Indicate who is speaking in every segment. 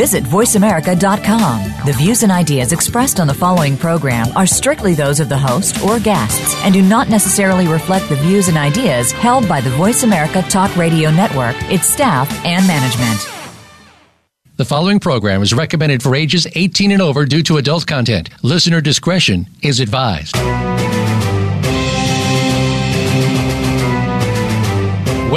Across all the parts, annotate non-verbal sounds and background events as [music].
Speaker 1: Visit VoiceAmerica.com. The views and ideas expressed on the following program are strictly those of the host or guests and do not necessarily reflect the views and ideas held by the Voice America Talk Radio Network, its staff, and management.
Speaker 2: The following program is recommended for ages 18 and over due to adult content. Listener discretion is advised.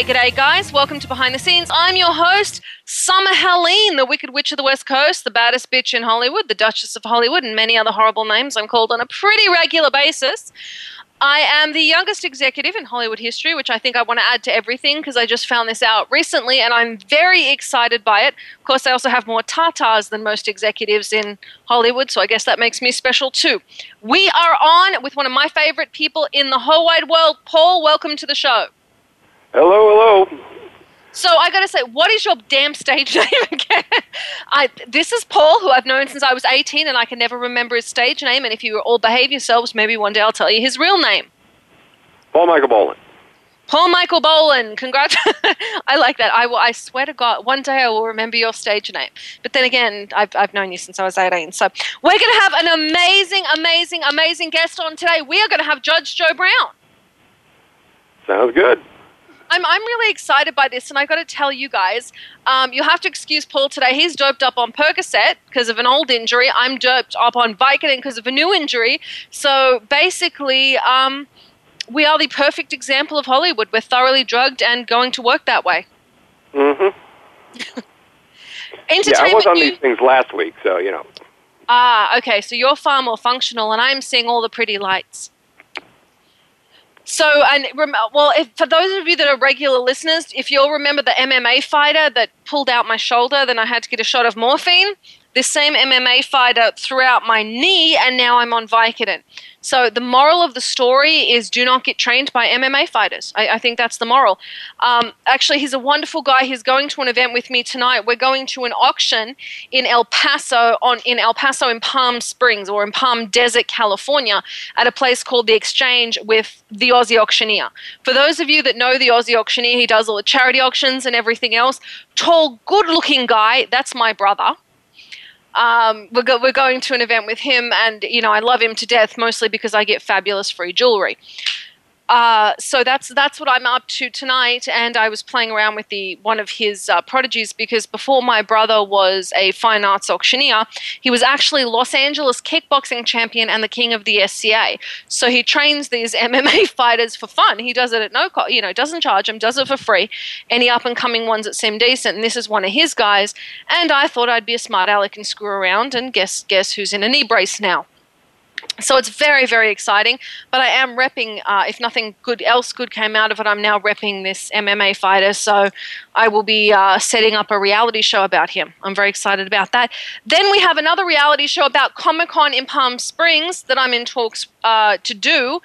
Speaker 3: G'day, g'day, guys. Welcome to Behind the Scenes. I'm your host, Summer Helene, the Wicked Witch of the West Coast, the baddest bitch in Hollywood, the Duchess of Hollywood, and many other horrible names I'm called on a pretty regular basis. I am the youngest executive in Hollywood history, which I think I want to add to everything because I just found this out recently and I'm very excited by it. Of course, I also have more tatas than most executives in Hollywood, so I guess that makes me special too. We are on with one of my favorite people in the whole wide world. Paul, welcome to the show. So I got to say, what is your damn stage [laughs] name again? I, this is Paul, who I've known since I was 18, and I can never remember his stage name. And if you all behave yourselves, maybe one day I'll tell you his real name.
Speaker 4: Paul Michael Boland.
Speaker 3: Paul Michael Boland. Congrats. [laughs] I like that. I will. I swear to God, one day I will remember your stage name. But then again, I've, I've known you since I was 18. So we're going to have an amazing, amazing, amazing guest on today. We are going to have Judge Joe Brown.
Speaker 4: Sounds good.
Speaker 3: I'm, I'm really excited by this, and I've got to tell you guys, um, you'll have to excuse Paul today. He's doped up on Percocet because of an old injury. I'm doped up on Vicodin because of a new injury. So basically, um, we are the perfect example of Hollywood. We're thoroughly drugged and going to work that way.
Speaker 4: Mm-hmm.
Speaker 3: Entertainment. [laughs]
Speaker 4: Yeah, I was on
Speaker 3: news-
Speaker 4: these things last week, so you know.
Speaker 3: Ah, okay. So you're far more functional, and I'm seeing all the pretty lights. So, and well, if, for those of you that are regular listeners, if you'll remember the MMA fighter that pulled out my shoulder, then I had to get a shot of morphine. This same MMA fighter threw out my knee, and now I'm on Vicodin. So the moral of the story is do not get trained by MMA fighters. I, I think that's the moral. Um, actually, he's a wonderful guy. He's going to an event with me tonight. We're going to an auction in El Paso on in El Paso in Palm Springs or in Palm Desert, California, at a place called the Exchange with the Aussie auctioneer. For those of you that know the Aussie auctioneer, he does all the charity auctions and everything else. Tall, good-looking guy. That's my brother um, we're, go- we're going to an event with him, and you know I love him to death, mostly because I get fabulous free jewelry. Uh, so that's that's what I'm up to tonight, and I was playing around with the one of his uh, prodigies because before my brother was a fine arts auctioneer, he was actually Los Angeles kickboxing champion and the king of the SCA. So he trains these [laughs] MMA fighters for fun. He does it at no cost, you know, doesn't charge them, does it for free. Any up and coming ones that seem decent, and this is one of his guys. And I thought I'd be a smart aleck and screw around and guess guess who's in a knee brace now. So it's very, very exciting. But I am repping, uh, if nothing good else good came out of it, I'm now repping this MMA fighter. So I will be uh, setting up a reality show about him. I'm very excited about that. Then we have another reality show about Comic Con in Palm Springs that I'm in talks uh, to do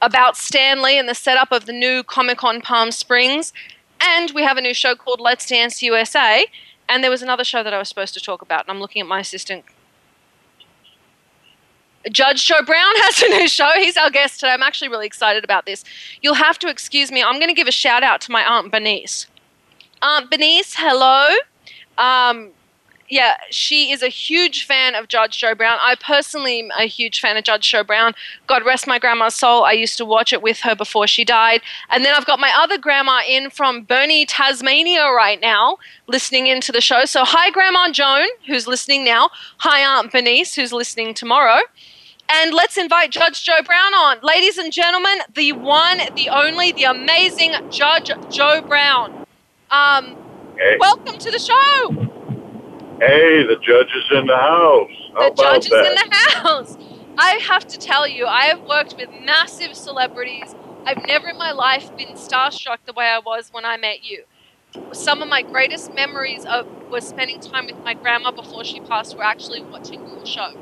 Speaker 3: about Stanley and the setup of the new Comic Con Palm Springs. And we have a new show called Let's Dance USA. And there was another show that I was supposed to talk about, and I'm looking at my assistant Judge Joe Brown [laughs] has a new show. He's our guest today. I'm actually really excited about this. You'll have to excuse me. I'm going to give a shout out to my Aunt Bernice. Aunt Bernice, hello. Um, yeah, she is a huge fan of Judge Joe Brown. I personally am a huge fan of Judge Joe Brown. God rest my grandma's soul. I used to watch it with her before she died. And then I've got my other grandma in from Burnie, Tasmania right now, listening into the show. So hi, Grandma Joan, who's listening now. Hi, Aunt Bernice, who's listening tomorrow. And let's invite Judge Joe Brown on. Ladies and gentlemen, the one, the only, the amazing Judge Joe Brown. Um,
Speaker 5: Hey.
Speaker 3: Welcome to the show.
Speaker 5: Hey, the judge is in the house. How
Speaker 3: the judge is
Speaker 5: that?
Speaker 3: in the house. I have to tell you, I have worked with massive celebrities. I've never in my life been starstruck the way I was when I met you. Some of my greatest memories of was spending time with my grandma before she passed were actually watching your show.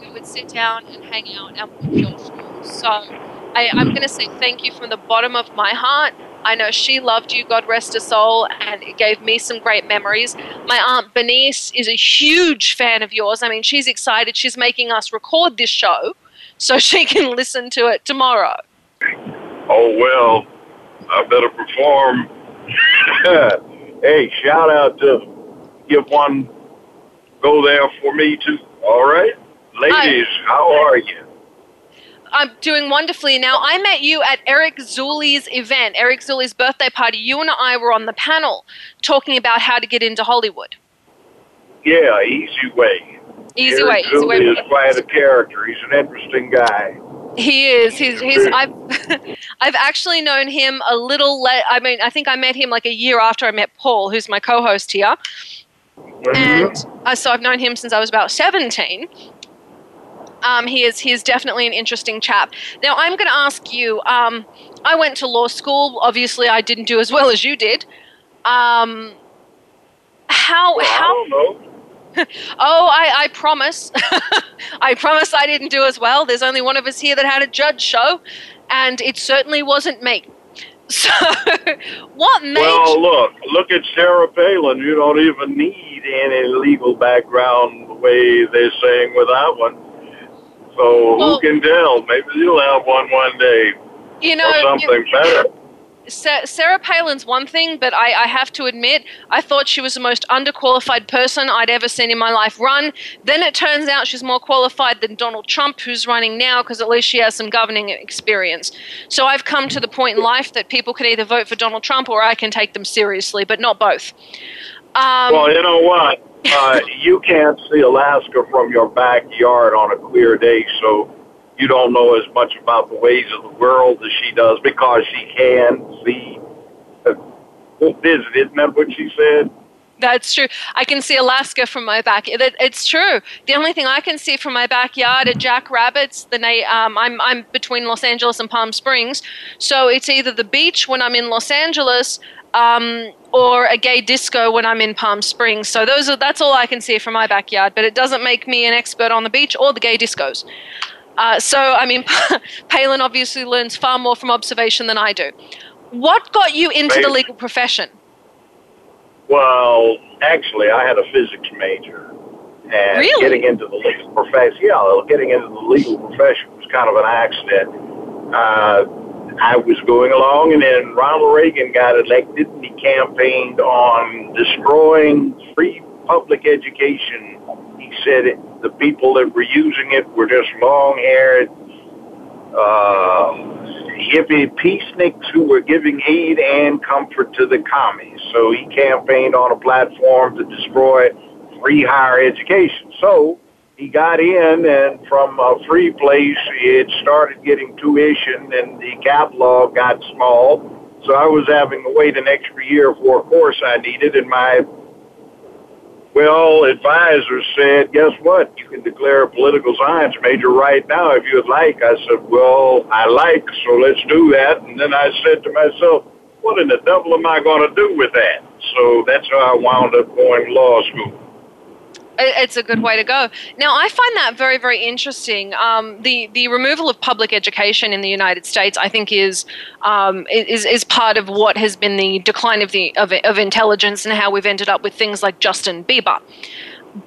Speaker 3: We would sit down and hang out and watch your show. So I, I'm going to say thank you from the bottom of my heart. I know she loved you, God rest her soul, and it gave me some great memories. My aunt Bernice is a huge fan of yours. I mean, she's excited. She's making us record this show so [laughs] she can listen to it tomorrow.
Speaker 5: Oh, well, I better perform. [laughs] hey, shout out to give one go there for me, too. All right? Ladies, how are you?
Speaker 3: I'm doing wonderfully now. I met you at Eric Zuli's event, Eric Zuli's birthday party. You and I were on the panel talking about how to get into Hollywood.
Speaker 5: Yeah, easy way.
Speaker 3: Easy
Speaker 5: Eric
Speaker 3: way, easy way.
Speaker 5: Zuli is quite a character. He's an interesting guy.
Speaker 3: He is. He's. He's. I've. [laughs] I've actually known him a little. Le- I mean, I think I met him like a year after I met Paul, who's my co-host here,
Speaker 5: Mhm.
Speaker 3: and uh, so I've known him since I was about seventeen. Um, he is. He is definitely an interesting chap. Now, I'm going to ask you. Um, I went to law school. Obviously, I didn't do as well as you did. Um, how?
Speaker 5: Well,
Speaker 3: how? [laughs] Oh, I, I promise. [laughs] I promise I didn't do as well. There's only one of us here that had a judge show, and it certainly wasn't me. [laughs] So, what made
Speaker 5: Well, look, look at Sarah Palin. You don't even need any legal background the way they're saying with that one. So
Speaker 3: Well-
Speaker 5: who can tell? Maybe you'll have one one day
Speaker 3: you
Speaker 5: or
Speaker 3: know?
Speaker 5: something better.
Speaker 3: Sarah Palin's one thing, but I, I have to admit, I thought she was the most underqualified person I'd ever seen in my life run. Then it turns out she's more qualified than Donald Trump, who's running now, because at least she has some governing experience. So I've come to the point in life that people can either vote for Donald Trump or I can take them seriously, but not both. Um,
Speaker 5: Well, you know what? Uh, you can't see Alaska from your backyard on a clear day, so you don't know as much about the ways of the world as she does because she can see. Uh, visit, isn't that what she said?
Speaker 3: That's true. I can see Alaska from my back. It, it's true. The only thing I can see from my backyard are jackrabbits. The na- um, I'm I'm between Los Angeles and Palm Springs, so it's either the beach when I'm in Los Angeles, um, or a gay disco when I'm in Palm Springs. So those are that's all I can see from my backyard. But it doesn't make me an expert on the beach or the gay discos. Uh, so I mean, [laughs] Palin obviously learns far more from observation than I do. What got you into the legal profession?
Speaker 5: Well, actually, I had a physics major, and
Speaker 3: Really?
Speaker 5: getting into the legal profession, yeah, getting into the legal profession was kind of an accident. Uh, I was going along, and then Ronald Reagan got elected, and he campaigned on destroying free public education. He said it, the people that were using it were just long-haired uh, hippie peaceniks who were giving aid and comfort to the commies. So he campaigned on a platform to destroy free higher education. So he got in, and from a free place, it started getting tuition, and the catalog got small. So I was having to wait an extra year for a course I needed, and my well, advisor said, guess what? You can declare a political science major right now if you'd like. I said, well, I like, so let's do that. And then I said to myself, what in the devil am I going to do with that? So that's how I wound up going to law school.
Speaker 3: It- It's a good way to go. Now, I find that very, very interesting. Um, the the removal of public education in the United States, I think, is um, is is part of what has been the decline of the of, of intelligence and how we've ended up with things like Justin Bieber.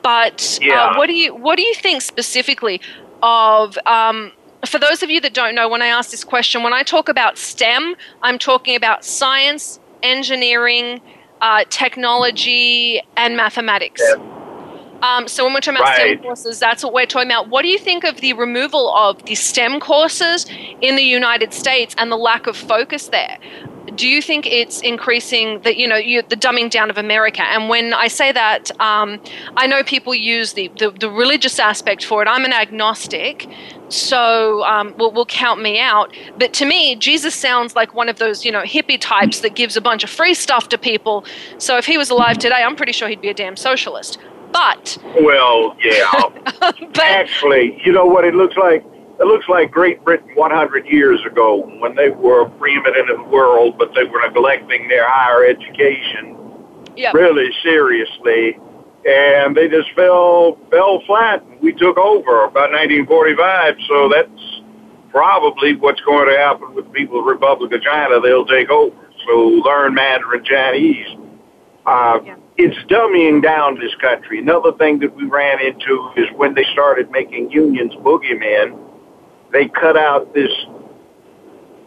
Speaker 3: But uh,
Speaker 5: Yeah.
Speaker 3: what do you what do you think specifically of? Um, for those of you that don't know, when I ask this question, when I talk about STEM, I'm talking about science, engineering, uh, technology, and mathematics. Um, so when we're talking about STEM courses, that's what we're talking about. What do you think of the removal of the STEM courses in the United States and the lack of focus there? do you think it's increasing the you know you, the dumbing down of America? And when I say that, um, I know people use the, the, the religious aspect for it. I'm an agnostic, so um, will will count me out. But to me, Jesus sounds like one of those you know hippie types that gives a bunch of free stuff to people. So if he was alive today, I'm pretty sure he'd be a damn socialist. But
Speaker 5: well, yeah. [laughs]
Speaker 3: but
Speaker 5: Actually, you know what it looks like? It looks like Great Britain 100 years ago when they were preeminent in the world, but they were neglecting their higher education
Speaker 3: yeah,
Speaker 5: really seriously, and they just fell fell flat. We took over about 1945, so that's probably what's going to happen with the people of the Republic of China. They'll take over. So learn Mandarin Chinese. Uh,
Speaker 3: Yeah.
Speaker 5: It's dummying down this country. Another thing that we ran into is when they started making unions boogeymen, they cut out this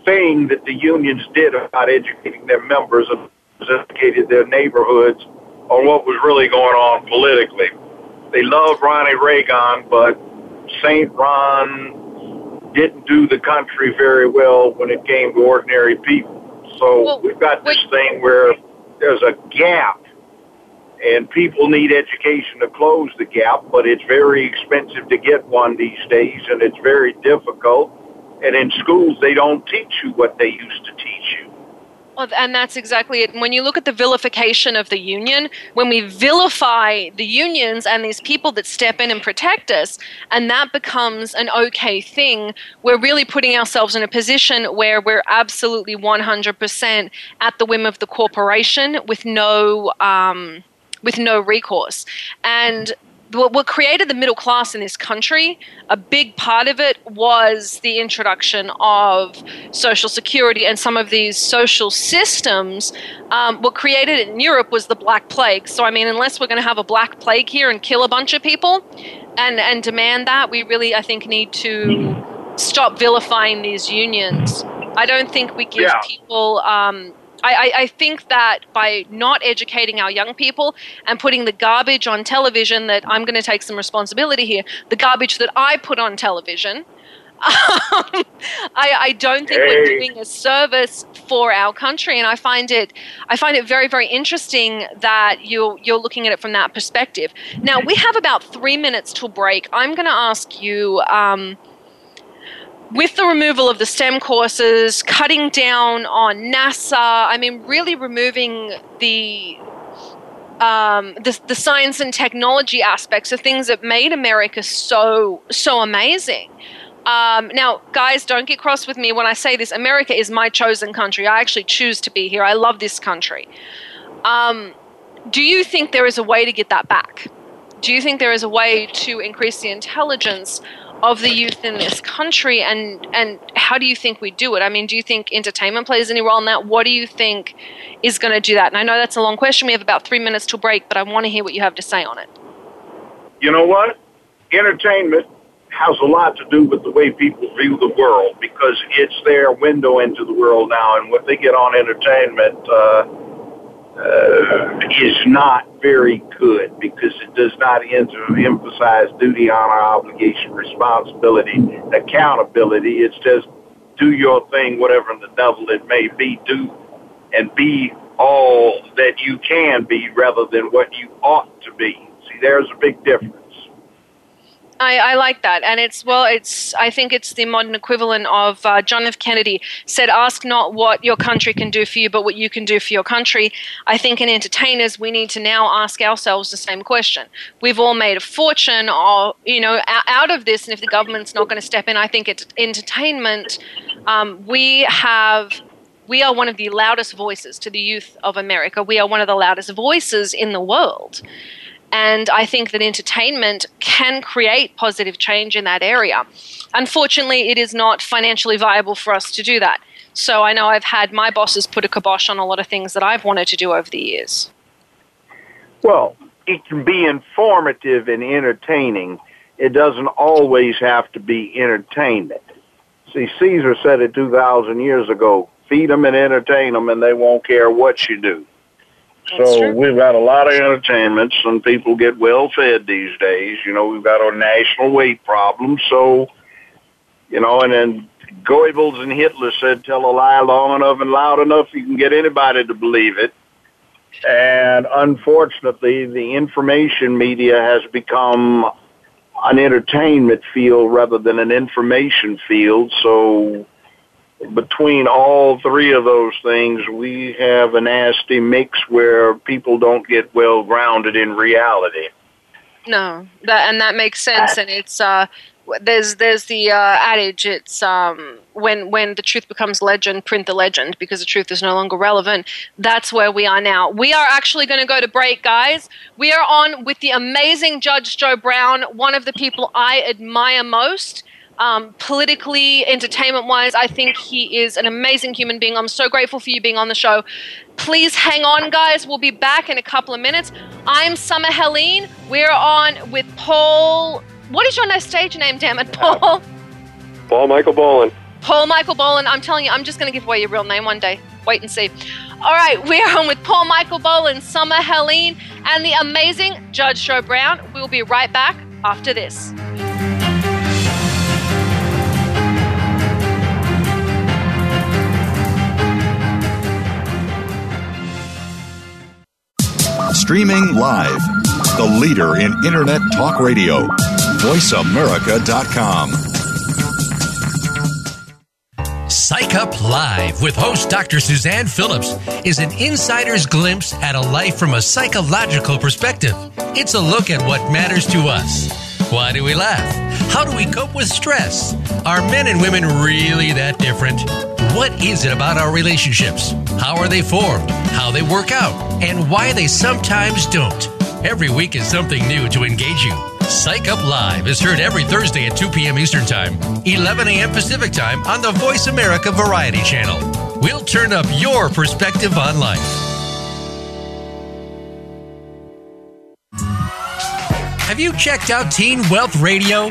Speaker 5: thing that the unions did about educating their members and educated their neighborhoods on what was really going on politically. They loved Ronnie Reagan, but St. Ron didn't do the country very well when it came to ordinary people. So
Speaker 3: Well,
Speaker 5: we've got this thing where there's a gap and people need education to close the gap, but it's very expensive to get one these days and it's very difficult. And in schools, they don't teach you what they used to teach you.
Speaker 3: Well, and that's exactly it. When you look at the vilification of the union, when we vilify the unions and these people that step in and protect us, and that becomes an okay thing, we're really putting ourselves in a position where we're absolutely 100% at the whim of the corporation with no. Um, with no recourse. And what, what created the middle class in this country, a big part of it was the introduction of Social Security and some of these social systems. Um, what created it in Europe was the Black Plague. So, I mean, unless we're going to have a Black Plague here and kill a bunch of people and, and demand that, we really, I think, need to stop vilifying these unions. I don't think we give
Speaker 5: Yeah.
Speaker 3: people. Um, I, I, I think that by not educating our young people and putting the garbage on television, that I'm going to take some responsibility here, the garbage that I put on television, [laughs] um, I, I don't think we're doing a service for our country, and I find it I find it very very interesting that you're you're looking at it from that perspective. Now we have about three minutes till break. I'm going to ask you. Um, with the removal of the STEM courses, cutting down on NASA, I mean, really removing the um, the, the science and technology aspects of things that made America so so amazing. Um, now, guys, don't get cross with me when I say this. America is my chosen country. I actually choose to be here. I love this country. Um, do you think there is a way to get that back? Do you think there is a way to increase the intelligence of the youth in this country and and how do you think we do it? I mean do you think entertainment plays any role in that? What do you think is going to do that? And i know that's a long question. We have about three minutes till break but i want to hear what you have to say on it.
Speaker 5: You know what? Entertainment has a lot to do with the way people view the world because it's their window into the world now, and what they get on entertainment uh, uh, is not very good because it does not emphasize duty, honor, obligation, responsibility, accountability. It's just do your thing, whatever the devil it may be, do and be all that you can be rather than what you ought to be. See, there's a big difference.
Speaker 3: I, I like that, and it's well, it's I think it's the modern equivalent of uh, John F. Kennedy said, "Ask not what your country can do for you, but what you can do for your country." I think in entertainers, we need to now ask ourselves the same question. We've all made a fortune, or you know, out of this, and if the government's not going to step in, I think it's entertainment. Um, we have we are one of the loudest voices to the youth of America. We are one of the loudest voices in the world. And I think that entertainment can create positive change in that area. Unfortunately, it is not financially viable for us to do that. So I know I've had my bosses put a kibosh on a lot of things that I've wanted to do over the years.
Speaker 5: Well, it can be informative and entertaining. It doesn't always have to be entertainment. See, Caesar said it 2,000 years ago feed them and entertain them, and they won't care what you do.
Speaker 3: That's
Speaker 5: so
Speaker 3: true.
Speaker 5: we've got a lot of entertainments, and people get well fed these days. You know, we've got our national weight problem, so you know, and then Goebbels and Hitler said, tell a lie long enough and loud enough, you can get anybody to believe it. And unfortunately, the information media has become an entertainment field rather than an information field. So between all three of those things, we have a nasty mix where people don't get well grounded in reality.
Speaker 3: No, that and that makes sense, and it's uh, there's there's the uh, adage it's um, when when the truth becomes legend print the legend because the truth is no longer relevant. That's where we are now. We are actually going to go to break guys. We are on with the amazing judge joe brown one of the people i admire most um, politically entertainment wise i think he is an amazing human being i'm so grateful for you being on the show please hang on guys we'll be back in a couple of minutes i'm summer helene we're on with paul what is your nice stage name, damn it, Paul?
Speaker 4: Paul Michael Boland.
Speaker 3: Paul Michael Boland. I'm telling you, I'm just going to give away your real name one day. Wait and see. All right, we're on with Paul Michael Boland, Summer Helene, and the amazing Judge Joe Brown. We'll be right back after this.
Speaker 6: Streaming live, the leader in Internet Talk Radio VoiceAmerica.com.
Speaker 2: Psych Up Live with host Dr. Suzanne Phillips is an insider's glimpse at a life from a psychological perspective. It's a look at what matters to us. Why do we laugh? How do we cope with stress? Are men and women really that different? What is it about our relationships? How are they formed? How they work out? And why they sometimes don't? Every week is something new to engage you. Psych Up Live is heard every Thursday at 2 p.m. Eastern Time, 11 a.m. Pacific Time on the Voice America Variety Channel. We'll turn up your perspective on life. Have you checked out Teen Wealth Radio?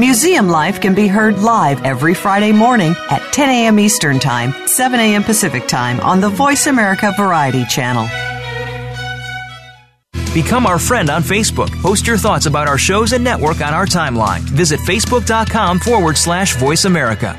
Speaker 7: Museum Life can be heard live every Friday morning at 10 a.m. Eastern Time, 7 a.m. Pacific Time on the Voice America Variety Channel.
Speaker 8: Become our friend on Facebook. Post your thoughts about our shows and network on our timeline. Visit facebook.com forward slash voice America.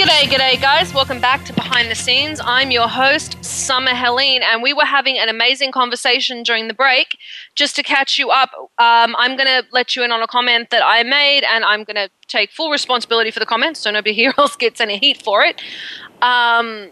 Speaker 3: G'day, g'day, guys. Welcome back to Behind the Scenes. I'm your host, Summer Helene, and we were having an amazing conversation during the break. Just to catch you up, um, I'm going to let you in on a comment that I made, and I'm going to take full responsibility for the comment, so nobody [laughs] here else gets any heat for it. Um,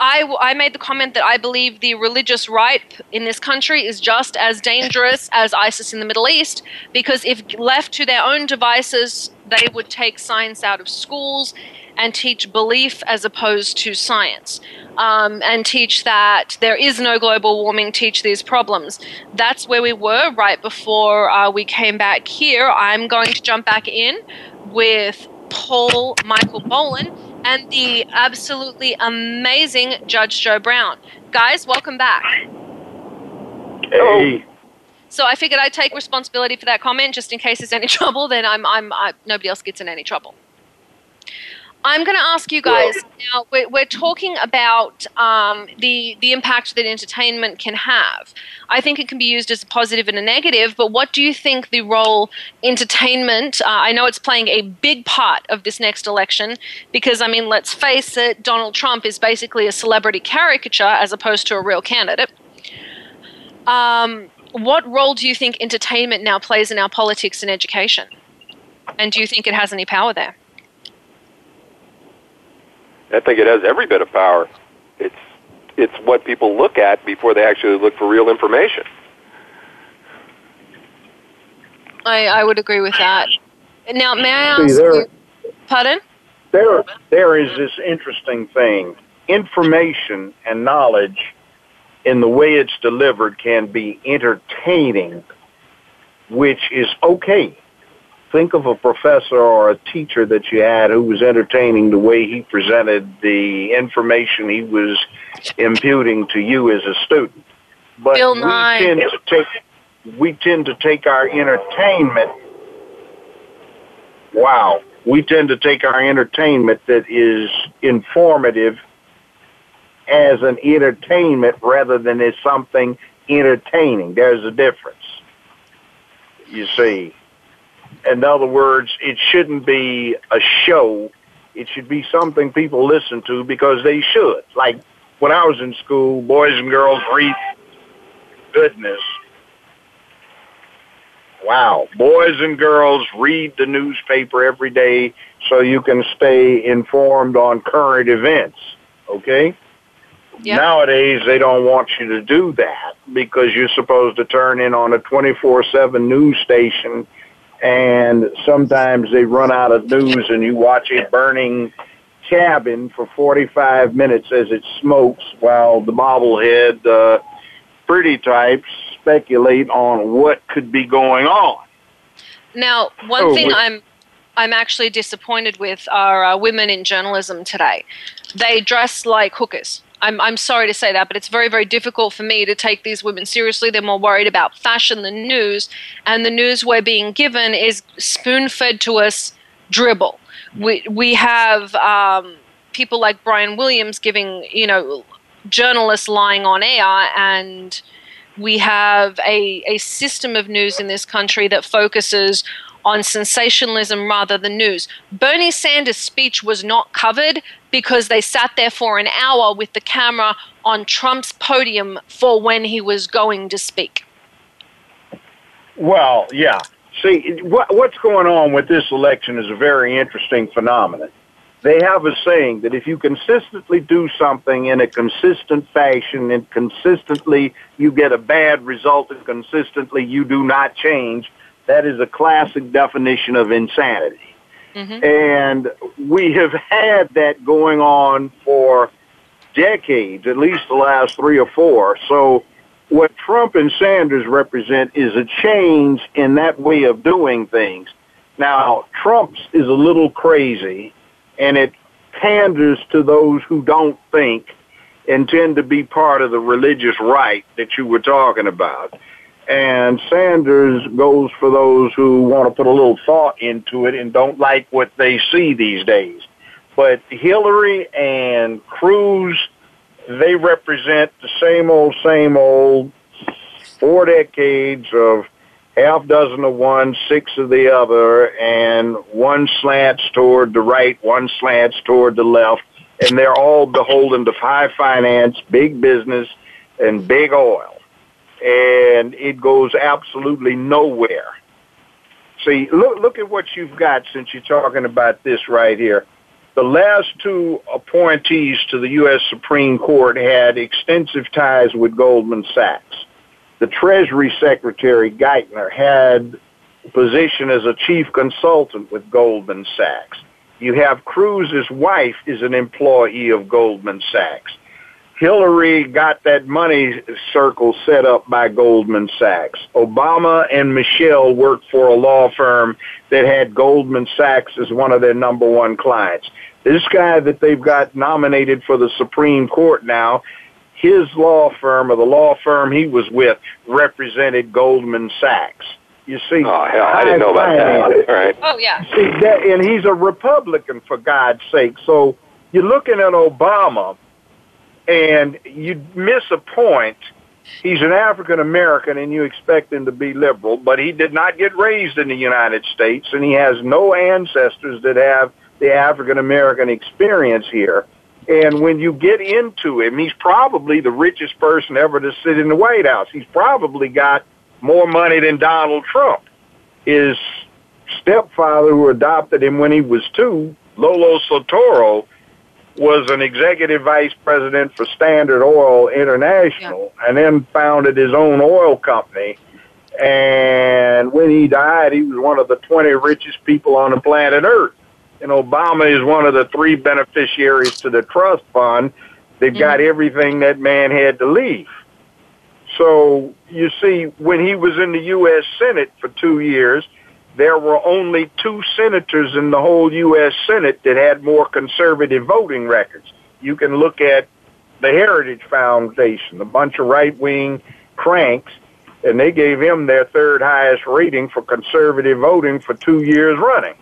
Speaker 3: I, I made the comment that I believe the religious right in this country is just as dangerous [laughs] as ISIS in the Middle East because if left to their own devices, they would take science out of schools and teach belief as opposed to science. Um, and teach that there is no global warming, teach these problems. That's where we were right before uh, we came back here. I'm going to jump back in with Paul Michael Boland and the absolutely amazing Judge Joe Brown. Guys, welcome back.
Speaker 5: Hey.
Speaker 3: So I figured I'd take responsibility for that comment, just in case there's any [laughs] trouble. Then I'm, I'm, I, nobody else gets in any trouble. I'm going to ask you guys now. We're, we're talking about um, the the impact that entertainment can have. I think it can be used as a positive and a negative. But what do you think the role entertainment? Uh, I know it's playing a big part of this next election because I mean, let's face it, Donald Trump is basically a celebrity caricature as opposed to a real candidate. Um, what role do you think entertainment now plays in our politics and education? And do you think it has any power there?
Speaker 4: I think it has every bit of power. It's it's what people look at before they actually look for real information.
Speaker 3: I, I would agree with that. Now, may I ask
Speaker 5: See, there,
Speaker 3: you, pardon?
Speaker 5: there, there is this interesting thing. Information and knowledge in the way it's delivered can be entertaining, which is okay. Think of a professor or a teacher that you had who was entertaining the way he presented the information he was imputing to you as a student. But
Speaker 3: Bill
Speaker 5: we
Speaker 3: Nye.
Speaker 5: tend to take we tend to take our entertainment wow. We tend to take our entertainment that is informative as an entertainment rather than as something entertaining. There's a difference. You see. In other words, it shouldn't be a show. It should be something people listen to because they should. Like when I was in school, boys and girls read goodness. Wow. Boys and girls read the newspaper every day so you can stay informed on current events. Okay?
Speaker 3: Yeah.
Speaker 5: Nowadays, they don't want you to do that because you're supposed to turn in on a 24-7 news station and sometimes they run out of news and you watch a burning cabin for 45 minutes as it smokes while the bobblehead uh, pretty types speculate on what could be going on.
Speaker 3: Now, one
Speaker 5: Oh,
Speaker 3: thing. I'm I'm actually disappointed with are uh, women in journalism today. They dress like hookers. I'm, I'm sorry to say that, but it's very, very difficult for me to take these women seriously. They're more worried about fashion than news, and the news we're being given is spoon fed to us dribble. We, we have um, people like Brian Williams giving, you know, journalists lying on air, and we have a, a system of news in this country that focuses on sensationalism rather than news. Bernie Sanders' speech was not covered because they sat there for an hour with the camera on Trump's podium for when he was going to speak.
Speaker 5: Well, yeah. See, what, what's going on with this election is a very interesting phenomenon. They have a saying that if you consistently do something in a consistent fashion and consistently you get a bad result and consistently you do not change, that is a classic definition of insanity. Mm-hmm. And we have had that going on for decades, at least the last three or four. So what Trump and Sanders represent is a change in that way of doing things. Now, Trump's is a little crazy, and it panders to those who don't think and tend to be part of the religious right that you were talking about. And Sanders goes for those who want to put a little thought into it and don't like what they see these days. But Hillary and Cruz, they represent the same old, same old four decades of half dozen of one, six of the other, and one slants toward the right, one slants toward the left, and they're all beholden to high finance, big business, and big oil. And it goes absolutely nowhere. See, look, look at what you've got since you're talking about this right here. The last two appointees to the U.S. Supreme Court had extensive ties with Goldman Sachs. The Treasury Secretary, Geithner, had a position as a chief consultant with Goldman Sachs. You have Cruz's wife is an employee of Goldman Sachs. Hillary got that money circle set up by Goldman Sachs. Obama and Michelle worked for a law firm that had Goldman Sachs as one of their number one clients. This guy that they've got nominated for the Supreme Court now, his law firm or the law firm he was with represented Goldman Sachs. You see,
Speaker 4: oh hell, I didn't know about that. All right.
Speaker 3: Oh yeah.
Speaker 5: See that, and he's a Republican for God's sake. So you're looking at Obama, and you miss a point. He's an African American, and you expect him to be liberal, but he did not get raised in the United States, and he has no ancestors that have the African American experience here. And when you get into him, he's probably the richest person ever to sit in the White House. He's probably got more money than Donald Trump. His stepfather, who adopted him when he was two, Lolo Soetoro, was an executive vice president for Standard Oil International yeah. and then founded his own oil company. And when he died, he was one of the 20 richest people on the planet Earth. And Obama is one of the three beneficiaries to the trust fund that mm-hmm. got everything that man had to leave. So you see, when he was in the U.S. Senate for two years, there were only two senators in the whole U.S. Senate that had more conservative voting records. You can look at the Heritage Foundation, a bunch of right-wing cranks, and they gave him their third highest rating for conservative voting for two years running.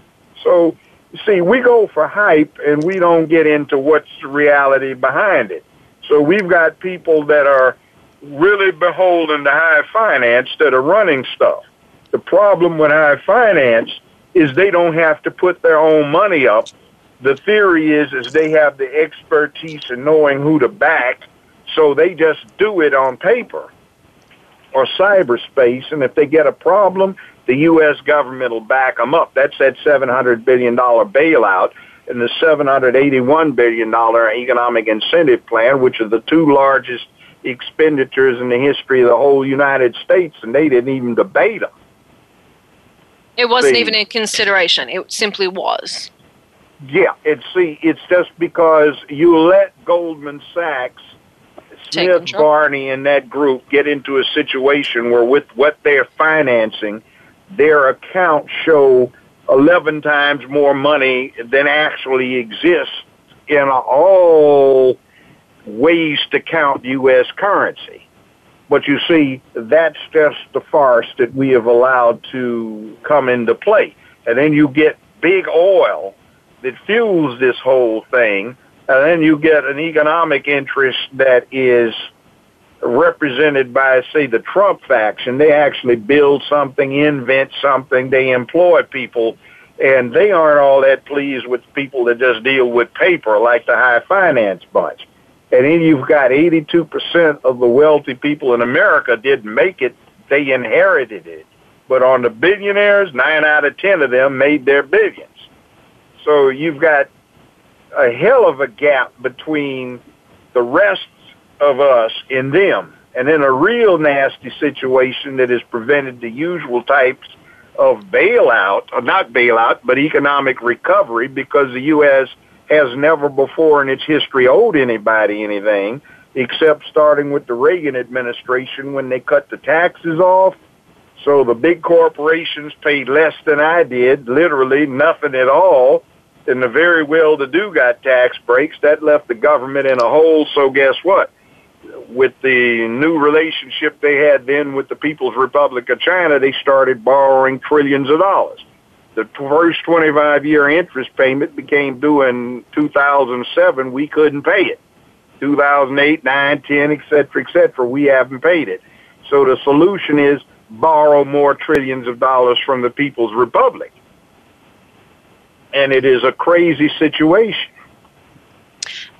Speaker 5: So, see, we go for hype and we don't get into what's the reality behind it. So we've got people that are really beholden to high finance that are running stuff. The problem with high finance is they don't have to put their own money up. The theory is is they have the expertise in knowing who to back, so they just do it on paper or cyberspace, and if they get a problem, the U.S. government will back them up. That's that $700 billion bailout and the $781 billion economic incentive plan, which are the two largest expenditures in the history of the whole United States, and they didn't even debate them.
Speaker 3: It wasn't see, even in consideration. It simply was.
Speaker 5: Yeah, it's see, it's just because you let Goldman Sachs, Smith Barney, and that group get into a situation where, with what they're financing, their accounts show eleven times more money than actually exists in all ways to count U.S. currency. But you see, that's just the farce that we have allowed to come into play. And then you get big oil that fuels this whole thing, and then you get an economic interest that is represented by, say, the Trump faction. They actually build something, invent something, they employ people, and they aren't all that pleased with people that just deal with paper like the high finance bunch. And then you've got 82% of the wealthy people in America didn't make it, they inherited it. But on the billionaires, 9 out of 10 of them made their billions. So you've got a hell of a gap between the rest of us and them. And then a real nasty situation that has prevented the usual types of bailout, or not bailout, but economic recovery because the U.S has never before in its history owed anybody anything, except starting with the Reagan administration when they cut the taxes off. So the big corporations paid less than I did, literally nothing at all. And the very well-to-do got tax breaks. That left the government in a hole. So guess what? With the new relationship they had then with the People's Republic of China, they started borrowing trillions of dollars the first 25 year interest payment became due in 2007. We couldn't pay it. 2008, 9, 10, et cetera, et cetera. We haven't paid it. So the solution is borrow more trillions of dollars from the People's Republic. And it is a crazy situation.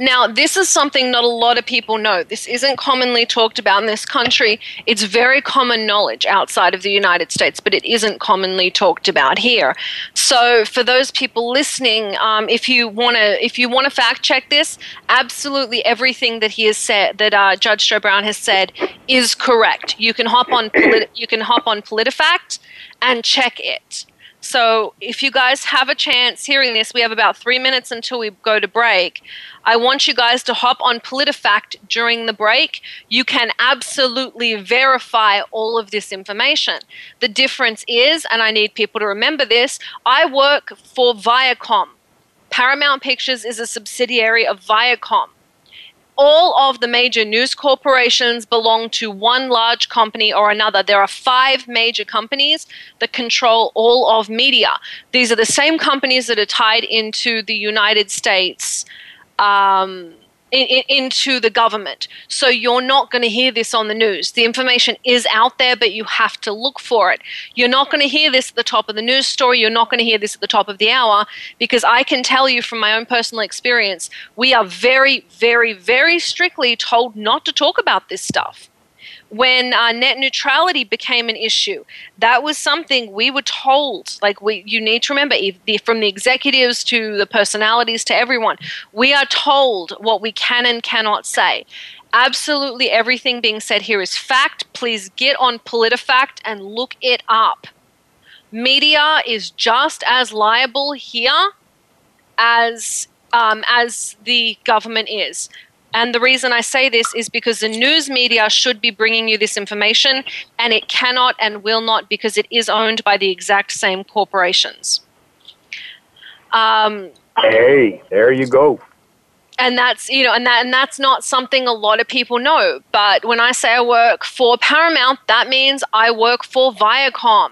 Speaker 3: Now, this is something not a lot of people know. This isn't commonly talked about in this country. It's very common knowledge outside of the United States, but it isn't commonly talked about here. So, for those people listening, um, if you want to, if you want to fact check this, absolutely everything that he has said, that uh, Judge Joe Brown has said, is correct. You can hop on, politi- you can hop on PolitiFact and check it. So, if you guys have a chance hearing this, we have about three minutes until we go to break. I want you guys to hop on PolitiFact during the break. You can absolutely verify all of this information. The difference is, and I need people to remember this, I work for Viacom. Paramount Pictures is a subsidiary of Viacom all of the major news corporations belong to one large company or another. There are five major companies that control all of media. These are the same companies that are tied into the United States. Um, in, in, into the government. So you're not going to hear this on the news. The information is out there, but you have to look for it. You're not going to hear this at the top of the news story. You're not going to hear this at the top of the hour because I can tell you from my own personal experience, we are very, very, very strictly told not to talk about this stuff when uh, net neutrality became an issue, that was something we were told. Like we, you need to remember, from the executives to the personalities to everyone, we are told what we can and cannot say. Absolutely everything being said here is fact. Please get on PolitiFact and look it up. Media is just as liable here as um, as the government is. And the reason I say this is because the news media should be bringing you this information, and it cannot and will not because it is owned by the exact same corporations.
Speaker 5: Um, hey, there you go.
Speaker 3: And that's you know, and that and that's not something a lot of people know. But when I say I work for Paramount, that means I work for Viacom.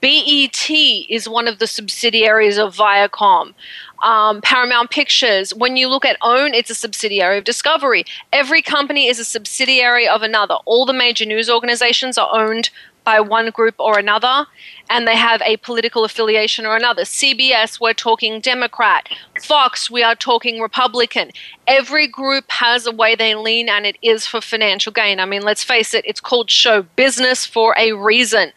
Speaker 3: BET is one of the subsidiaries of Viacom um, Paramount Pictures. When you look at OWN, it's a subsidiary of Discovery. Every company is a subsidiary of another. All the major news organizations are owned by one group or another, and they have a political affiliation or another. CBS, we're talking Democrat. Fox, we are talking Republican. Every group has a way they lean, and it is for financial gain. I mean, let's face it, it's called show business for a reason.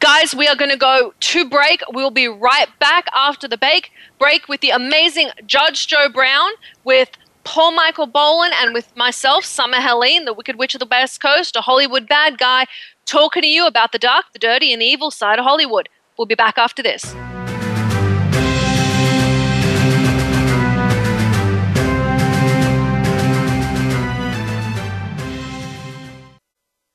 Speaker 3: Guys, we are going to go to break. We'll be right back after the break. Break with the amazing Judge Joe Brown with Paul Michael Boland and with myself, Summer Helene, the Wicked Witch of the West Coast, a Hollywood bad guy, talking to you about the dark, the dirty, and the evil side of Hollywood. We'll be back after this.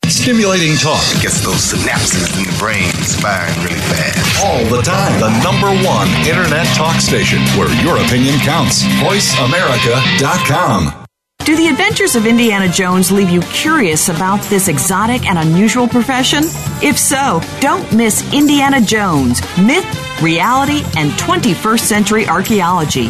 Speaker 6: Stimulating talk.
Speaker 9: It gets those synapses in the brain firing really fast.
Speaker 6: All the time. The number one internet talk station where your opinion counts. VoiceAmerica.com.
Speaker 7: Do the adventures of Indiana Jones leave you curious about this exotic and unusual profession? If so, don't miss Indiana Jones Myth, Reality, and 21st Century Archaeology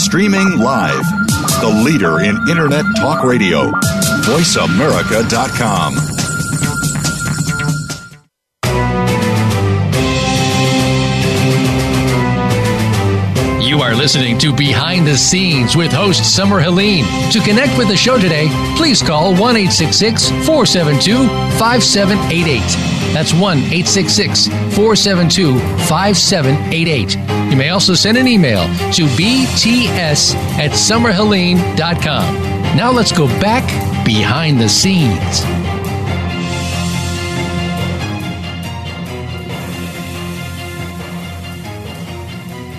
Speaker 6: Streaming live. The leader in Internet talk radio. VoiceAmerica.com.
Speaker 2: You are listening to Behind the Scenes with host Summer Helene. To connect with the show today, please call 1 472 5788. That's 1 866 472 5788. You may also send an email to bts at summerhelene.com. Now let's go back behind the scenes.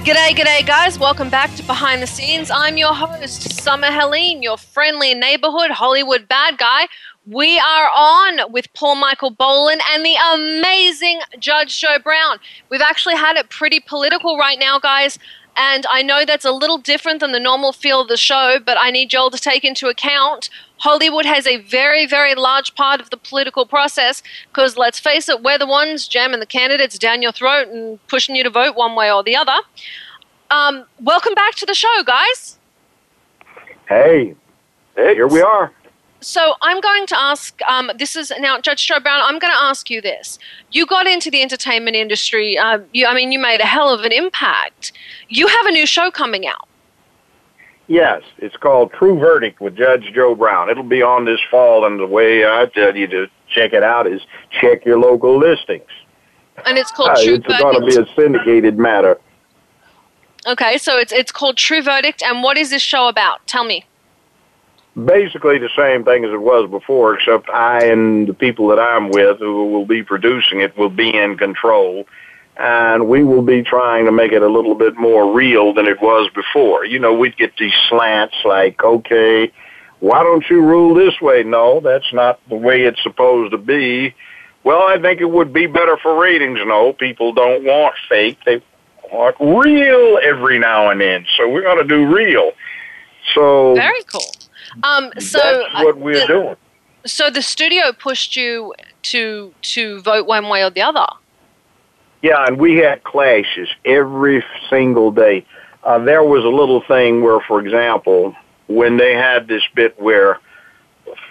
Speaker 3: G'day, g'day, guys. Welcome back to Behind the Scenes. I'm your host, Summer Helene, your friendly neighborhood Hollywood bad guy. We are on with Paul Michael Boland and the amazing Judge Joe Brown. We've actually had it pretty political right now, guys. And I know that's a little different than the normal feel of the show, but I need y'all to take into account Hollywood has a very, very large part of the political process because let's face it, we're the ones jamming the candidates down your throat and pushing you to vote one way or the other. Um, welcome back to the show, guys.
Speaker 5: Hey, hey, here we are.
Speaker 3: So I'm going to ask. Um, this is now Judge Joe Brown. I'm going to ask you this. You got into the entertainment industry. Uh, you, I mean, you made a hell of an impact. You have a new show coming out.
Speaker 5: Yes, it's called True Verdict with Judge Joe Brown. It'll be on this fall, and the way I tell you to check it out is check your local listings.
Speaker 3: And it's called
Speaker 5: Uh,
Speaker 3: True
Speaker 5: it's going to be a syndicated matter.
Speaker 3: Okay, so it's it's called True Verdict. And what is this show about? Tell me.
Speaker 5: Basically the same thing as it was before, except I and the people that I'm with who will be producing it will be in control. And we will be trying to make it a little bit more real than it was before. You know, we'd get these slants like, okay, why don't you rule this way? No, that's not the way it's supposed to be. Well, I think it would be better for ratings. No, people don't want fake. They want real every now and then. So we're going to do real. So
Speaker 3: Very cool. Um, so
Speaker 5: that's what
Speaker 3: uh,
Speaker 5: we're
Speaker 3: the-
Speaker 5: doing.
Speaker 3: So the studio pushed you to to vote one way or the other.
Speaker 5: Yeah, and we had clashes every single day. Uh, there was a little thing where, for example, when they had this bit where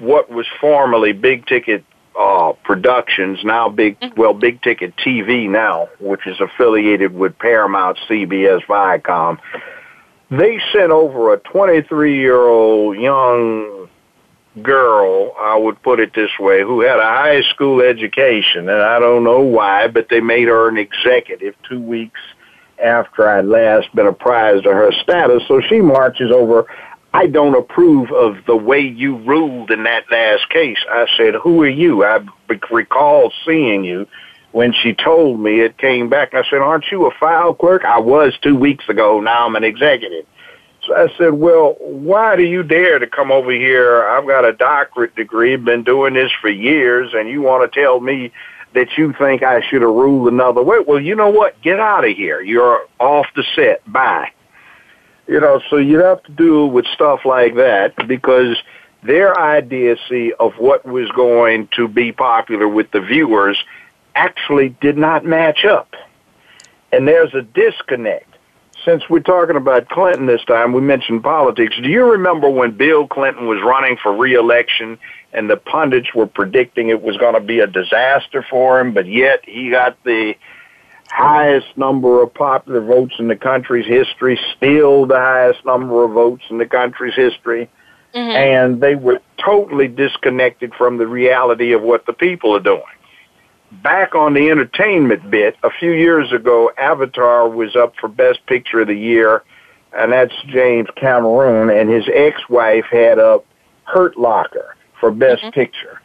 Speaker 5: what was formerly big ticket uh, productions, now big, well, big ticket TV now, which is affiliated with Paramount, CBS, Viacom, they sent over a 23 year old young girl, I would put it this way, who had a high school education, and I don't know why, but they made her an executive two weeks after I'd last been apprised of her status. So she marches over. I don't approve of the way you ruled in that last case. I said, Who are you? I recall seeing you. When she told me it came back, I said, Aren't you a file clerk? I was two weeks ago. Now I'm an executive. So I said, well, why do you dare to come over here? I've got a doctorate degree, been doing this for years, and you want to tell me that you think I should have ruled another way? Well, you know what? Get out of here. You're off the set. Bye. You know, so you have to deal with stuff like that because their idiocy of what was going to be popular with the viewers actually did not match up. And there's a disconnect since we're talking about Clinton this time, we mentioned politics. Do you remember when Bill Clinton was running for reelection and the pundits were predicting it was going to be a disaster for him, but yet he got the highest number of popular votes in the country's history, still the highest number of votes in the country's history, mm-hmm. and they were totally disconnected from the reality of what the people are doing back on the entertainment bit, a few years ago, Avatar was up for Best Picture of the Year, and that's James Cameron, and his ex-wife had up Hurt Locker for Best mm-hmm. Picture.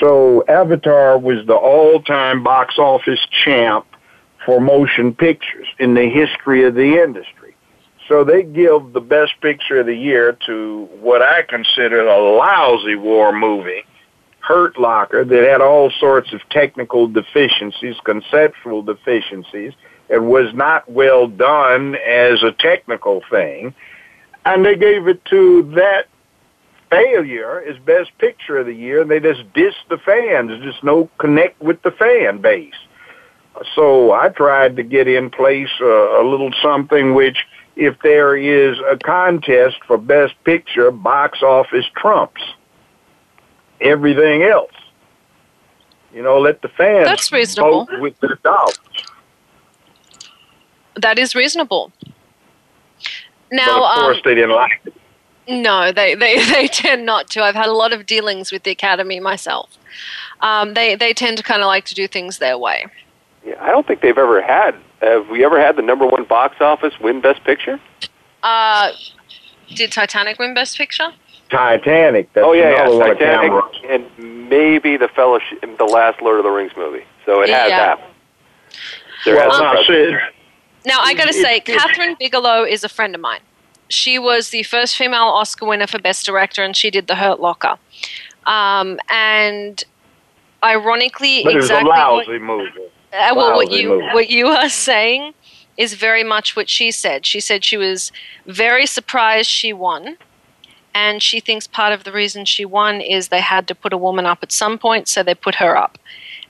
Speaker 5: So Avatar was the all-time box office champ for motion pictures in the history of the industry. So they give the Best Picture of the Year to what I consider a lousy war movie Hurt Locker that had all sorts of technical deficiencies, conceptual deficiencies. It was not well done as a technical thing. And they gave it to that failure as best picture of the year. And they just diss the fans. Just no connect with the fan base. So I tried to get in place uh, a little something which, if there is a contest for best picture, box office trumps everything else. You know, let the fans
Speaker 3: That's reasonable.
Speaker 5: vote with their dollars.
Speaker 3: That is reasonable.
Speaker 5: But
Speaker 3: Now,
Speaker 5: of course,
Speaker 3: um,
Speaker 5: they didn't like it.
Speaker 3: no, they, they, [laughs] they tend not to. I've had a lot of dealings with the Academy myself. Um, they, they tend to kind of like to do things their way.
Speaker 4: Yeah, I don't think they've ever had. Have we ever had the number one box office win Best Picture?
Speaker 3: Uh, did Titanic win Best Picture?
Speaker 5: Titanic. That's
Speaker 4: oh yeah,
Speaker 5: another
Speaker 4: yeah,
Speaker 5: one
Speaker 4: Titanic, and maybe the Fellowship, the last Lord of the Rings movie. So it has
Speaker 3: Yeah.
Speaker 4: happened. There
Speaker 5: Well,
Speaker 4: has
Speaker 5: now,
Speaker 3: Now, I got to say, Kathryn Bigelow is a friend of mine. She was the first female Oscar winner for Best Director, and she did The Hurt Locker. Um, and ironically,
Speaker 5: But it was
Speaker 3: exactly
Speaker 5: a lousy movie.
Speaker 3: uh, well, what you
Speaker 5: movie.
Speaker 3: what you are saying is very much what she said. She said she was very surprised she won, and she thinks part of the reason she won is they had to put a woman up at some point, so they put her up.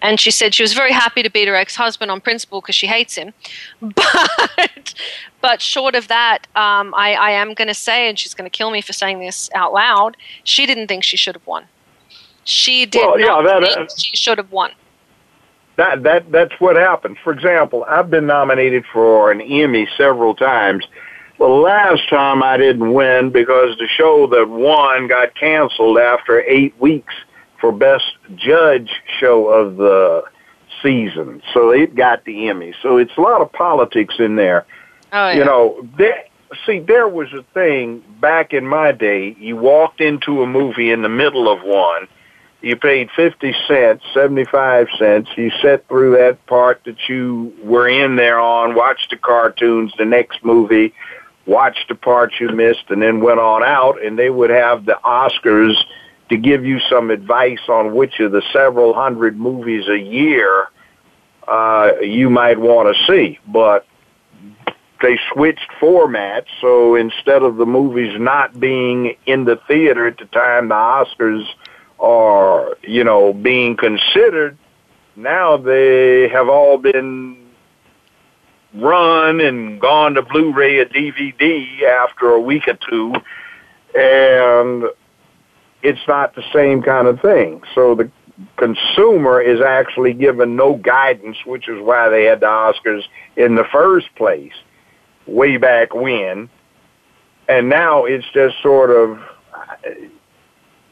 Speaker 3: And she said she was very happy to beat her ex-husband on principle because she hates him, [laughs] but but short of that, um, I, I am going to say, and she's going to kill me for saying this out loud. She didn't think she should have won. She did
Speaker 5: Well, yeah,
Speaker 3: not
Speaker 5: that-
Speaker 3: think she should have won.
Speaker 5: That that that's what happens. For example, I've been nominated for an Emmy several times. The last time I didn't win because the show that won got canceled after eight weeks for best judge show of the season. So it got the Emmy. So it's a lot of politics in there.
Speaker 3: Oh, yeah.
Speaker 5: You know, there, see, there was a thing back in my day. You walked into a movie in the middle of one. You paid 50 cents, 75 cents. You sat through that part that you were in there on, watched the cartoons, the next movie, watched the part you missed, and then went on out, and they would have the Oscars to give you some advice on which of the several hundred movies a year uh, you might want to see. But they switched formats, so instead of the movies not being in the theater at the time the Oscars are, you know, being considered, now they have all been run and gone to Blu-ray or DVD after a week or two, and it's not the same kind of thing. So the consumer is actually given no guidance, which is why they had the Oscars in the first place, way back when. And now it's just sort of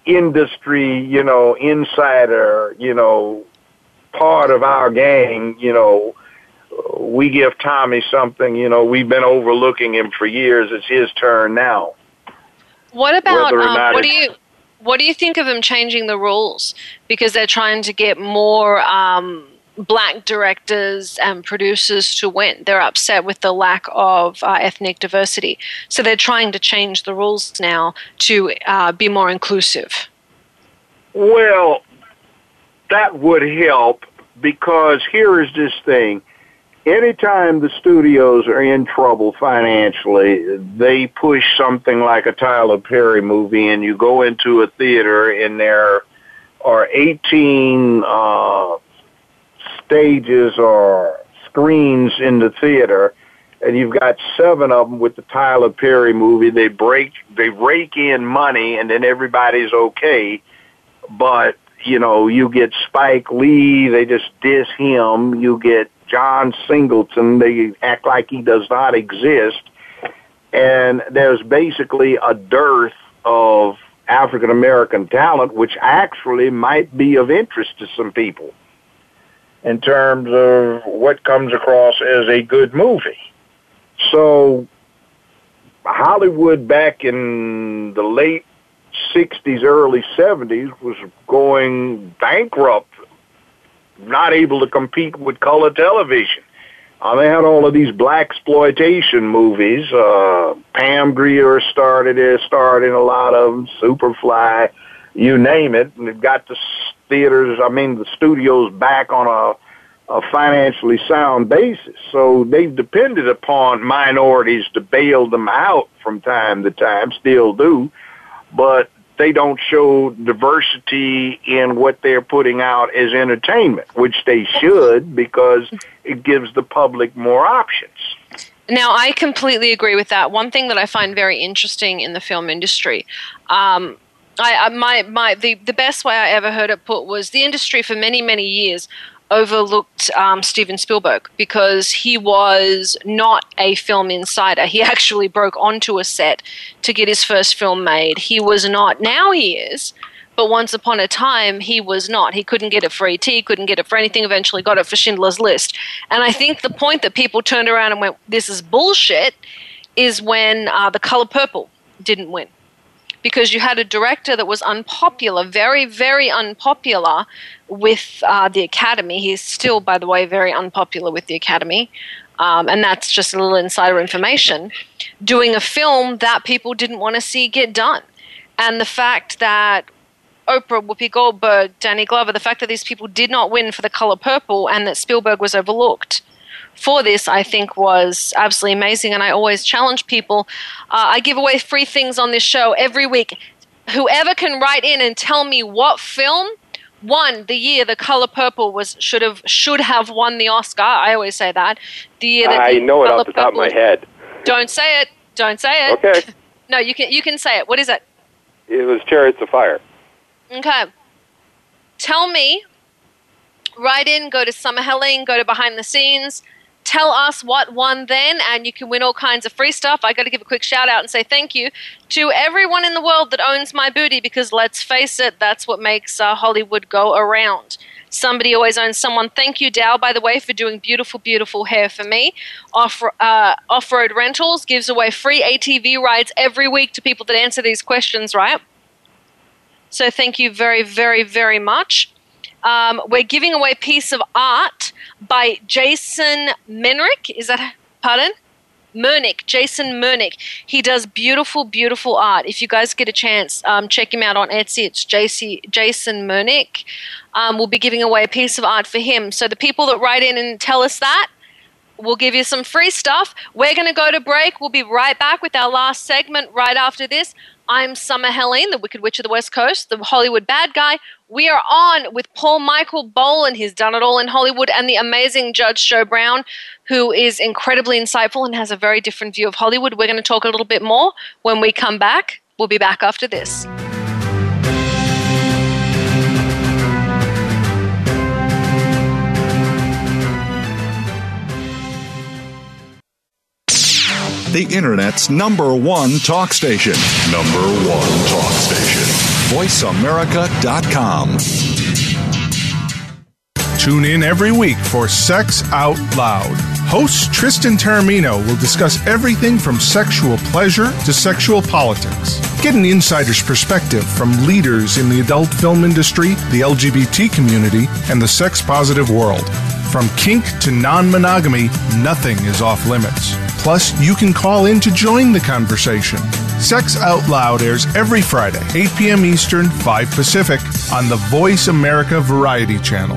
Speaker 5: industry, you know, insider, you know, part of our gang, you know, we give Tommy something, you know, we've been overlooking him for years. It's his turn now.
Speaker 3: What about um, what do you what do you think of them changing the rules because they're trying to get more um, black directors and producers to win? They're upset with the lack of uh, ethnic diversity, so they're trying to change the rules now to uh, be more inclusive.
Speaker 5: Well, that would help because here is this thing. Anytime the studios are in trouble financially, they push something like a Tyler Perry movie and you go into a theater and there are 18 uh, stages or screens in the theater and you've got seven of them with the Tyler Perry movie. They break, they rake in money and then everybody's okay but you know, you get Spike Lee, they just diss him. You get John Singleton, they act like he does not exist. And there's basically a dearth of African American talent, which actually might be of interest to some people in terms of what comes across as a good movie. So, Hollywood back in the late 60s, early 70s was going bankrupt, not able to compete with color television. Uh, they had all of these black exploitation movies. Uh, Pam Grier started it, starred in a lot of them. Superfly, you name it. And they've got the theaters, I mean, the studios back on a, a financially sound basis. So they've depended upon minorities to bail them out from time to time, still do but they don't show diversity in what they're putting out as entertainment, which they should because it gives the public more options.
Speaker 3: Now, I completely agree with that. One thing that I find very interesting in the film industry, um, I, I my my the the best way I ever heard it put was the industry for many many years overlooked um, Steven Spielberg because he was not a film insider. He [laughs] actually broke onto a set to get his first film made. He was not. Now he is. But once upon a time, he was not. He couldn't get it for ET, couldn't get it for anything, eventually got it for Schindler's List. And I think the point that people turned around and went, this is bullshit, is when uh, The Color Purple didn't win. Because you had a director that was unpopular, very, very unpopular with uh, the Academy. He's still, by the way, very unpopular with the Academy. Um, and that's just a little insider information. Doing a film that people didn't want to see get done. And the fact that Oprah, Whoopi Goldberg, Danny Glover, the fact that these people did not win for The Color Purple and that Spielberg was overlooked for this, I think, was absolutely amazing. And I always challenge people. Uh, I give away free things on this show every week. Whoever can write in and tell me what film won the year the color purple was should have should have won the Oscar. I always say that. The year that
Speaker 4: I know it off the top of my head.
Speaker 3: Don't say it. Don't say it.
Speaker 4: Okay. [laughs]
Speaker 3: no, you can you can say it. What is it?
Speaker 4: It was Chariots of Fire.
Speaker 3: Okay. Tell me. Write in. Go to Summer Helene. Go to behind the scenes. Tell us what won then, and you can win all kinds of free stuff. I got to give a quick shout out and say thank you to everyone in the world that owns my booty because let's face it, that's what makes uh, Hollywood go around. Somebody always owns someone. Thank you, Dow, by the way, for doing beautiful, beautiful hair for me. Off uh, Off Road Rentals gives away free ATV rides every week to people that answer these questions, right? So thank you very, very, very much. Um, we're giving away a piece of art by Jason Menrick. Is that, pardon? Mernick, Jason Mernick. He does beautiful, beautiful art. If you guys get a chance, um, check him out on Etsy. It's JC, Jason Mernick. Um, we'll be giving away a piece of art for him. So the people that write in and tell us that, we'll give you some free stuff. We're going to go to break. We'll be right back with our last segment right after this. I'm Summer Helene, the Wicked Witch of the West Coast, the Hollywood bad guy. We are on with Paul Michael Boland. He's done it all in Hollywood, and the amazing Judge Joe Brown, who is incredibly insightful and has a very different view of Hollywood. We're going to talk a little bit more when we come back. We'll be back after this.
Speaker 6: The Internet's number one talk station. Number one talk station. VoiceAmerica.com.
Speaker 10: Tune in every week for Sex Out Loud. Host Tristan Taormino will discuss everything from sexual pleasure to sexual politics. Get an insider's perspective from leaders in the adult film industry, the LGBT community, and the sex positive world. From kink to non monogamy, nothing is off limits. Plus, you can call in to join the conversation. Sex Out Loud airs every Friday, 8 p.m. Eastern, 5 Pacific, on the Voice America Variety Channel.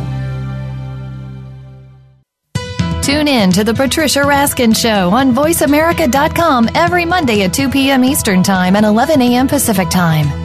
Speaker 11: Tune in to The Patricia Raskin Show on VoiceAmerica.com every Monday at 2 p.m. Eastern Time and 11 a.m. Pacific Time.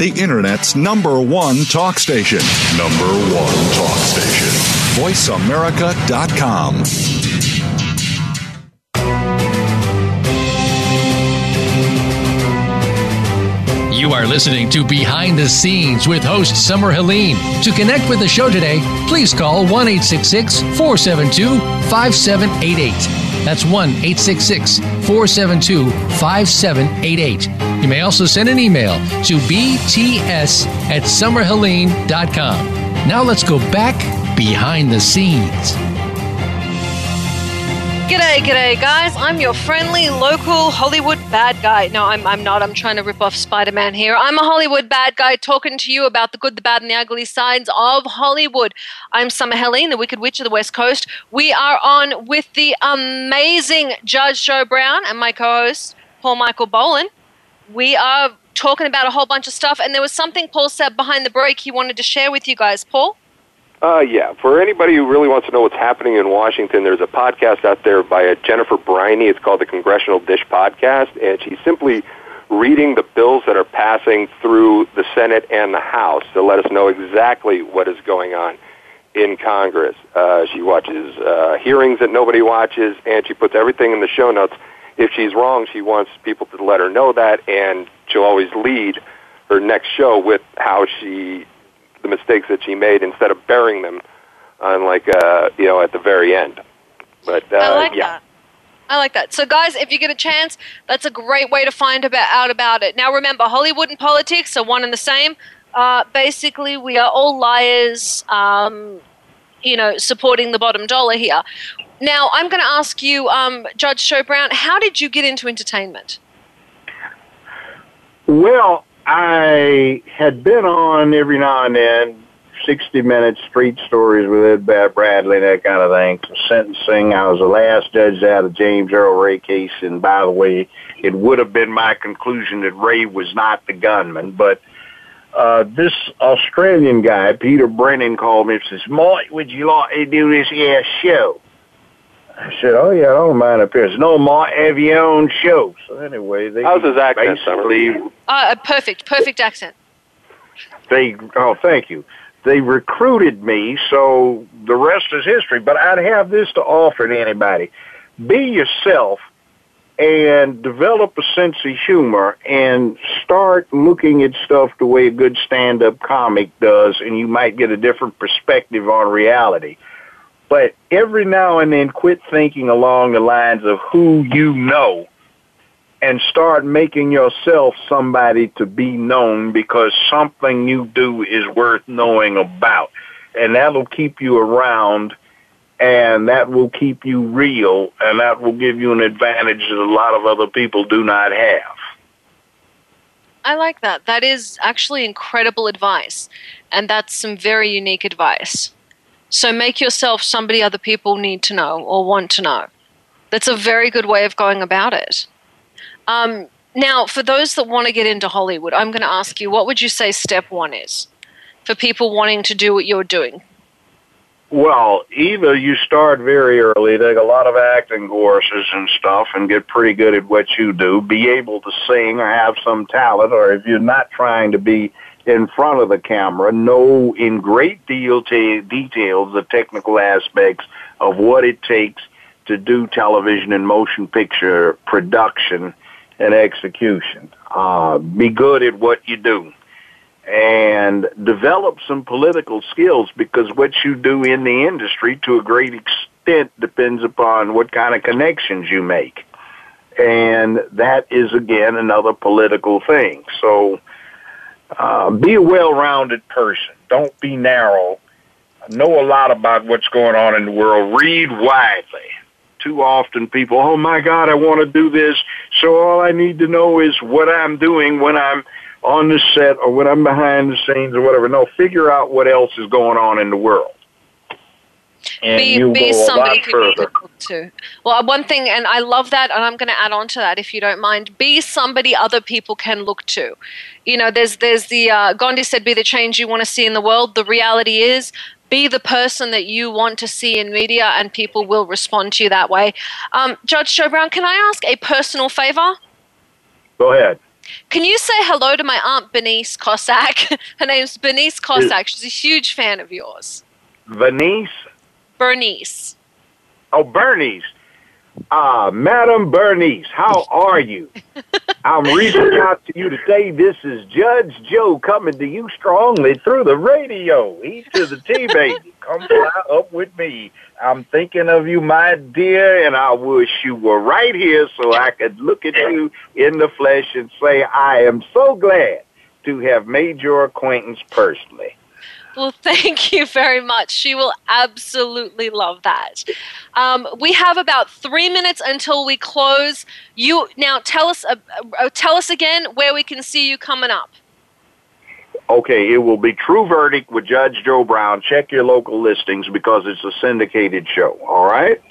Speaker 6: The Internet's number one talk station. Number one talk station. VoiceAmerica.com.
Speaker 2: You are listening to Behind the Scenes with host Summer Helene. To connect with the show today, please call 1 472 5788. That's 1 472 5788. You may also send an email to bts at summerhelene.com. Now let's go back behind the scenes.
Speaker 3: G'day, g'day, guys. I'm your friendly local Hollywood bad guy. No, I'm, I'm not. I'm trying to rip off Spider Man here. I'm a Hollywood bad guy talking to you about the good, the bad, and the ugly sides of Hollywood. I'm Summer Helene, the Wicked Witch of the West Coast. We are on with the amazing Judge Joe Brown and my co host, Paul Michael Boland. We are talking about a whole bunch of stuff, and there was something Paul said behind the break he wanted to share with you guys. Paul?
Speaker 4: Uh, yeah. For anybody who really wants to know what's happening in Washington, there's a podcast out there by a Jennifer Briney. It's called the Congressional Dish Podcast, and she's simply reading the bills that are passing through the Senate and the House to let us know exactly what is going on in Congress. Uh, she watches uh, hearings that nobody watches, and she puts everything in the show notes. If she's wrong, she wants people to let her know that, and she'll always lead her next show with how she the mistakes that she made instead of burying them on like uh, you know at the very end. But uh,
Speaker 3: I like
Speaker 4: yeah.
Speaker 3: that. I like that. So, guys, if you get a chance, that's a great way to find about, out about it. Now, remember, Hollywood and politics are one and the same. Uh, basically, we are all liars, um, you know, supporting the bottom dollar here. Now, I'm going to ask you, um, Judge Joe Brown, how did you get into entertainment?
Speaker 5: Well, I had been on every now and then 60 minute street stories with Ed Bradley, that kind of thing. Sentencing, I was the last judge out of James Earl Ray case, and by the way, it would have been my conclusion that Ray was not the gunman, but uh, this Australian guy, Peter Brennan, called me and says, Mike, would you like to do this here show? I said, oh yeah, I don't mind appearance. No, Mike, avion your show. So anyway, they
Speaker 4: How's his accent, Summer?
Speaker 5: basically
Speaker 3: Uh, perfect, perfect accent.
Speaker 5: they oh thank you they recruited me so the rest is history but i'd have this to offer to anybody be yourself and develop a sense of humor and start looking at stuff the way a good stand-up comic does and you might get a different perspective on reality but every now and then quit thinking along the lines of who you know and start making yourself somebody to be known because something you do is worth knowing about. And that'll keep you around and that will keep you real and that will give you an advantage that a lot of other people do not have.
Speaker 3: I like that. That is actually incredible advice. And that's some very unique advice. So make yourself somebody other people need to know or want to know. That's a very good way of going about it. Um, now, for those that want to get into Hollywood, I'm going to ask you what would you say step one is for people wanting to do what you're doing?
Speaker 5: Well, either you start very early, take a lot of acting courses and stuff, and get pretty good at what you do, be able to sing or have some talent, or if you're not trying to be in front of the camera, know in great deal t- details the technical aspects of what it takes to do television and motion picture production and execution. Uh, be good at what you do and develop some political skills because what you do in the industry to a great extent depends upon what kind of connections you make. And that is again another political thing. So uh, be a well-rounded person. Don't be narrow. Know a lot about what's going on in the world. Read widely. Too often people, oh my God, I want to do this. So all I need to know is what I'm doing when I'm on the set or when I'm behind the scenes or whatever. No, figure out what else is going on in the world. And
Speaker 3: be
Speaker 5: you'll
Speaker 3: be
Speaker 5: go a lot
Speaker 3: somebody people
Speaker 5: further.
Speaker 3: can look to. Well, one thing, and I love that, and I'm going to add on to that if you don't mind. Be somebody other people can look to. You know, there's there's the uh, Gandhi said, "Be the change you want to see in the world." The reality is. Be the person that you want to see in media, and people will respond to you that way. Um, Judge Joe Brown, can I ask a personal favor?
Speaker 5: Go ahead.
Speaker 3: Can you say hello to my aunt Bernice Cossack? [laughs] Her name's Bernice Cossack. She's a huge fan of yours.
Speaker 5: Bernice.
Speaker 3: Bernice.
Speaker 5: Oh, Bernice. Ah, Madam Bernice, how are you? [laughs] I'm reaching out to you today. This is Judge Joe coming to you strongly through the radio. He's to the T, baby. Come fly up with me. I'm thinking of you, my dear, and I wish you were right here so I could look at you in the flesh and say, I am so glad to have made your acquaintance personally.
Speaker 3: Well, [laughs] thank you very much. She will absolutely love that. Um, we have about three minutes until we close. You now tell us uh, uh, tell us again where we can see you coming up.
Speaker 5: Okay, it will be True Verdict with Judge Joe Brown. Check your local listings because it's a syndicated show. All right.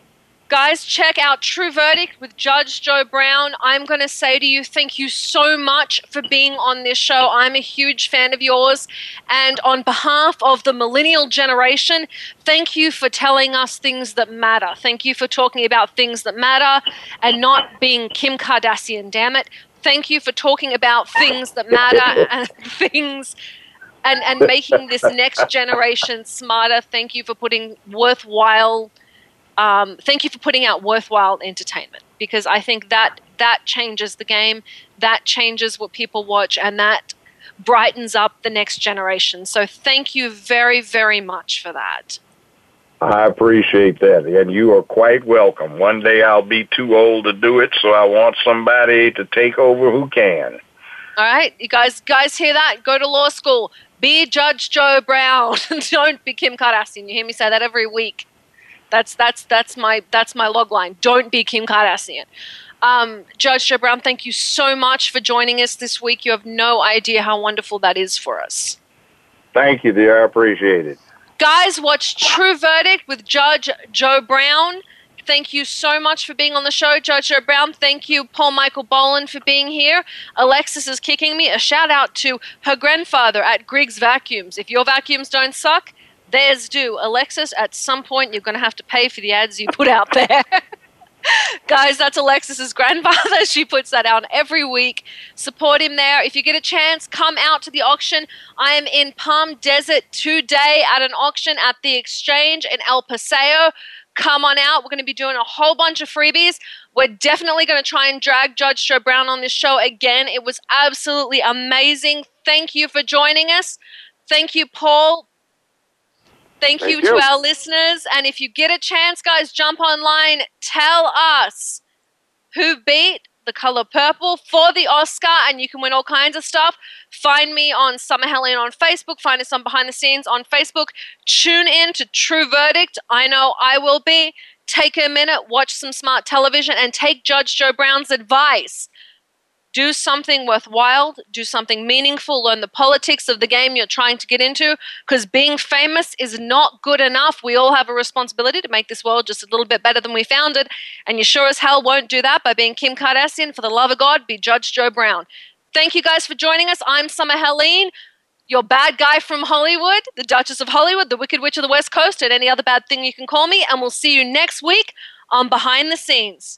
Speaker 3: Guys, check out True Verdict with Judge Joe Brown. I'm going to say to you, thank you so much for being on this show. I'm a huge fan of yours. And on behalf of the millennial generation, thank you for telling us things that matter. Thank you for talking about things that matter and not being Kim Kardashian, damn it. Thank you for talking about things that matter and [laughs] things and, and making this next generation smarter. Thank you for putting worthwhile um, thank you for putting out worthwhile entertainment because I think that that changes the game, that changes what people watch, and that brightens up the next generation. So thank you very, very much for that.
Speaker 5: I appreciate that, and you are quite welcome. One day I'll be too old to do it, so I want somebody to take over who can.
Speaker 3: All right, you guys, guys, hear that? Go to law school. Be Judge Joe Brown. [laughs] Don't be Kim Kardashian. You hear me say that every week. That's that's that's my that's my log line. Don't be Kim Kardashian. Um, Judge Joe Brown, thank you so much for joining us this week. You have no idea how wonderful that is for us.
Speaker 5: Thank you, dear. I appreciate it.
Speaker 3: Guys, watch True Verdict with Judge Joe Brown. Thank you so much for being on the show, Judge Joe Brown. Thank you, Paul Michael Boland, for being here. Alexis is kicking me. A shout out to her grandfather at Griggs Vacuums. If your vacuums don't suck, theirs do. Alexis, at some point, you're going to have to pay for the ads you put out there. [laughs] Guys, that's Alexis's grandfather. [laughs] She puts that out every week. Support him there. If you get a chance, come out to the auction. I am in Palm Desert today at an auction at the Exchange in El Paseo. Come on out. We're going to be doing a whole bunch of freebies. We're definitely going to try and drag Judge Joe Brown on this show again. It was absolutely amazing. Thank you for joining us. Thank you, Paul. Thank, Thank you, you, to our listeners. And if you get a chance, guys, jump online. Tell us who beat the color purple for the Oscar, and you can win all kinds of stuff. Find me on Summer Helene on Facebook. Find us on Behind the Scenes on Facebook. Tune in to True Verdict. I know I will be. Take a minute, watch some smart television, and take Judge Joe Brown's advice do something worthwhile, do something meaningful, learn the politics of the game you're trying to get into, because being famous is not good enough. We all have a responsibility to make this world just a little bit better than we found it, and you sure as hell won't do that by being Kim Kardashian. For the love of God, be Judge Joe Brown. Thank you guys for joining us. I'm Summer Helene, your bad guy from Hollywood, the Duchess of Hollywood, the Wicked Witch of the West Coast, and any other bad thing you can call me, and we'll see you next week on Behind the Scenes.